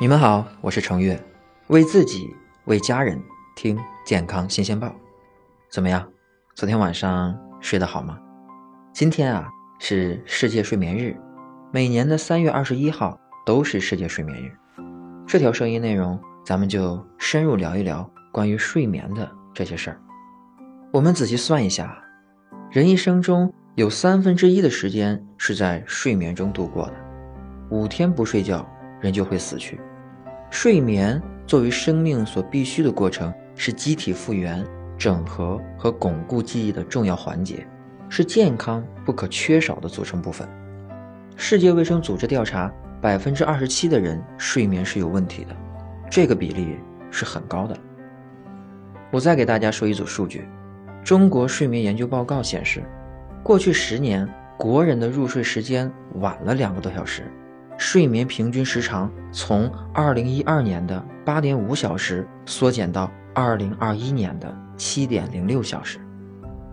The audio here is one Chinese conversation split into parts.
你们好，我是程月，为自己为家人听健康新鲜报。怎么样？昨天晚上睡得好吗？今天啊是世界睡眠日，每年的三月二十一号都是世界睡眠日。这条声音内容，咱们就深入聊一聊关于睡眠的这些事儿。我们仔细算一下，人一生中有三分之一的时间是在睡眠中度过的，五天不睡觉，人就会死去。睡眠作为生命所必须的过程，是机体复原、整合和巩固记忆的重要环节，是健康不可缺少的组成部分。世界卫生组织调查，百分之二十七的人睡眠是有问题的，这个比例是很高的。我再给大家说一组数据：中国睡眠研究报告显示，过去十年国人的入睡时间晚了两个多小时。睡眠平均时长从二零一二年的八点五小时缩减到二零二一年的七点零六小时。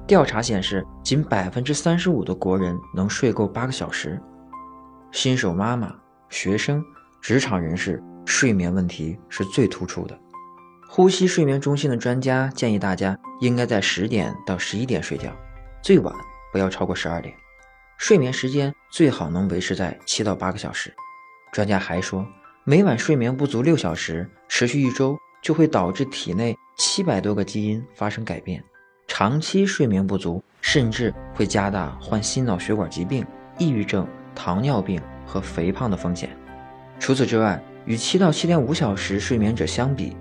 调查显示，仅百分之三十五的国人能睡够八个小时。新手妈妈、学生、职场人士睡眠问题是最突出的。呼吸睡眠中心的专家建议大家应该在十点到十一点睡觉，最晚不要超过十二点。睡眠时间最好能维持在七到八个小时。专家还说，每晚睡眠不足六小时，持续一周就会导致体内七百多个基因发生改变。长期睡眠不足，甚至会加大患心脑血管疾病、抑郁症、糖尿病和肥胖的风险。除此之外，与七到七点五小时睡眠者相比，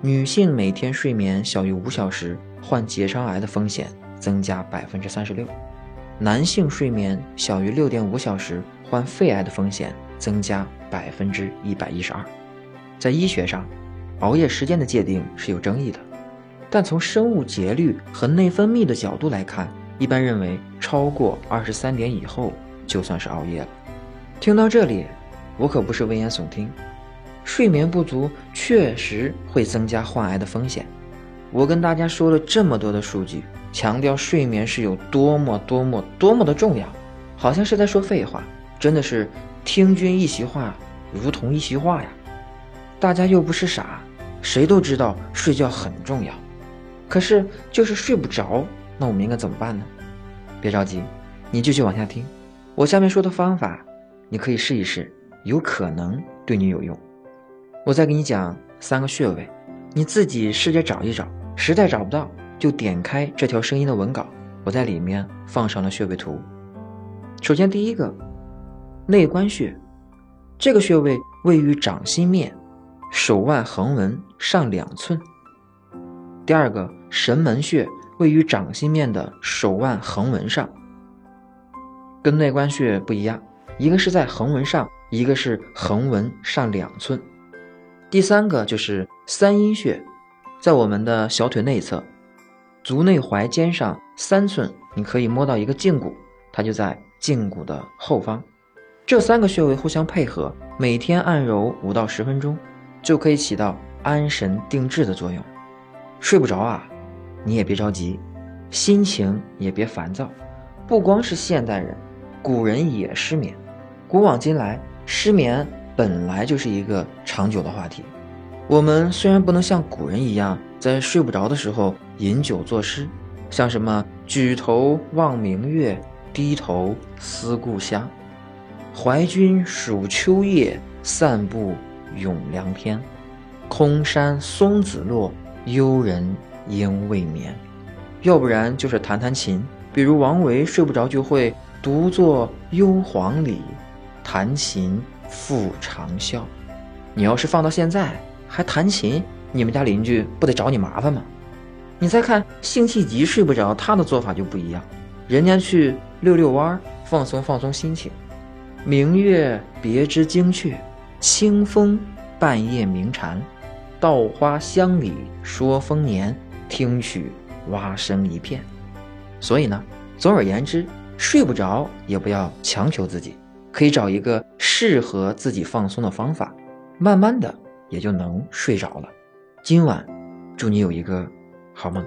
女性每天睡眠小于五小时，患结肠癌的风险增加百分之三十六。男性睡眠小于六点五小时，患肺癌的风险增加百分之一百一十二。在医学上，熬夜时间的界定是有争议的，但从生物节律和内分泌的角度来看，一般认为超过二十三点以后就算是熬夜了。听到这里，我可不是危言耸听，睡眠不足确实会增加患癌的风险。我跟大家说了这么多的数据。强调睡眠是有多么多么多么的重要，好像是在说废话，真的是听君一席话，如同一席话呀。大家又不是傻，谁都知道睡觉很重要，可是就是睡不着，那我们应该怎么办呢？别着急，你继续往下听，我下面说的方法，你可以试一试，有可能对你有用。我再给你讲三个穴位，你自己试着找一找，实在找不到。就点开这条声音的文稿，我在里面放上了穴位图。首先，第一个内关穴，这个穴位位于掌心面，手腕横纹上两寸。第二个神门穴位于掌心面的手腕横纹上，跟内关穴不一样，一个是在横纹上，一个是横纹上两寸。第三个就是三阴穴，在我们的小腿内侧。足内踝尖上三寸，你可以摸到一个胫骨，它就在胫骨的后方。这三个穴位互相配合，每天按揉五到十分钟，就可以起到安神定志的作用。睡不着啊，你也别着急，心情也别烦躁。不光是现代人，古人也失眠。古往今来，失眠本来就是一个长久的话题。我们虽然不能像古人一样。在睡不着的时候饮酒作诗，像什么举头望明月，低头思故乡，怀君属秋夜，散步咏凉天，空山松子落，幽人应未眠。要不然就是弹弹琴，比如王维睡不着就会独坐幽篁里，弹琴复长啸。你要是放到现在还弹琴？你们家邻居不得找你麻烦吗？你再看辛弃疾睡不着，他的做法就不一样，人家去遛遛弯儿，放松放松心情。明月别枝惊鹊，清风半夜鸣蝉，稻花香里说丰年，听取蛙声一片。所以呢，总而言之，睡不着也不要强求自己，可以找一个适合自己放松的方法，慢慢的也就能睡着了。今晚，祝你有一个好梦。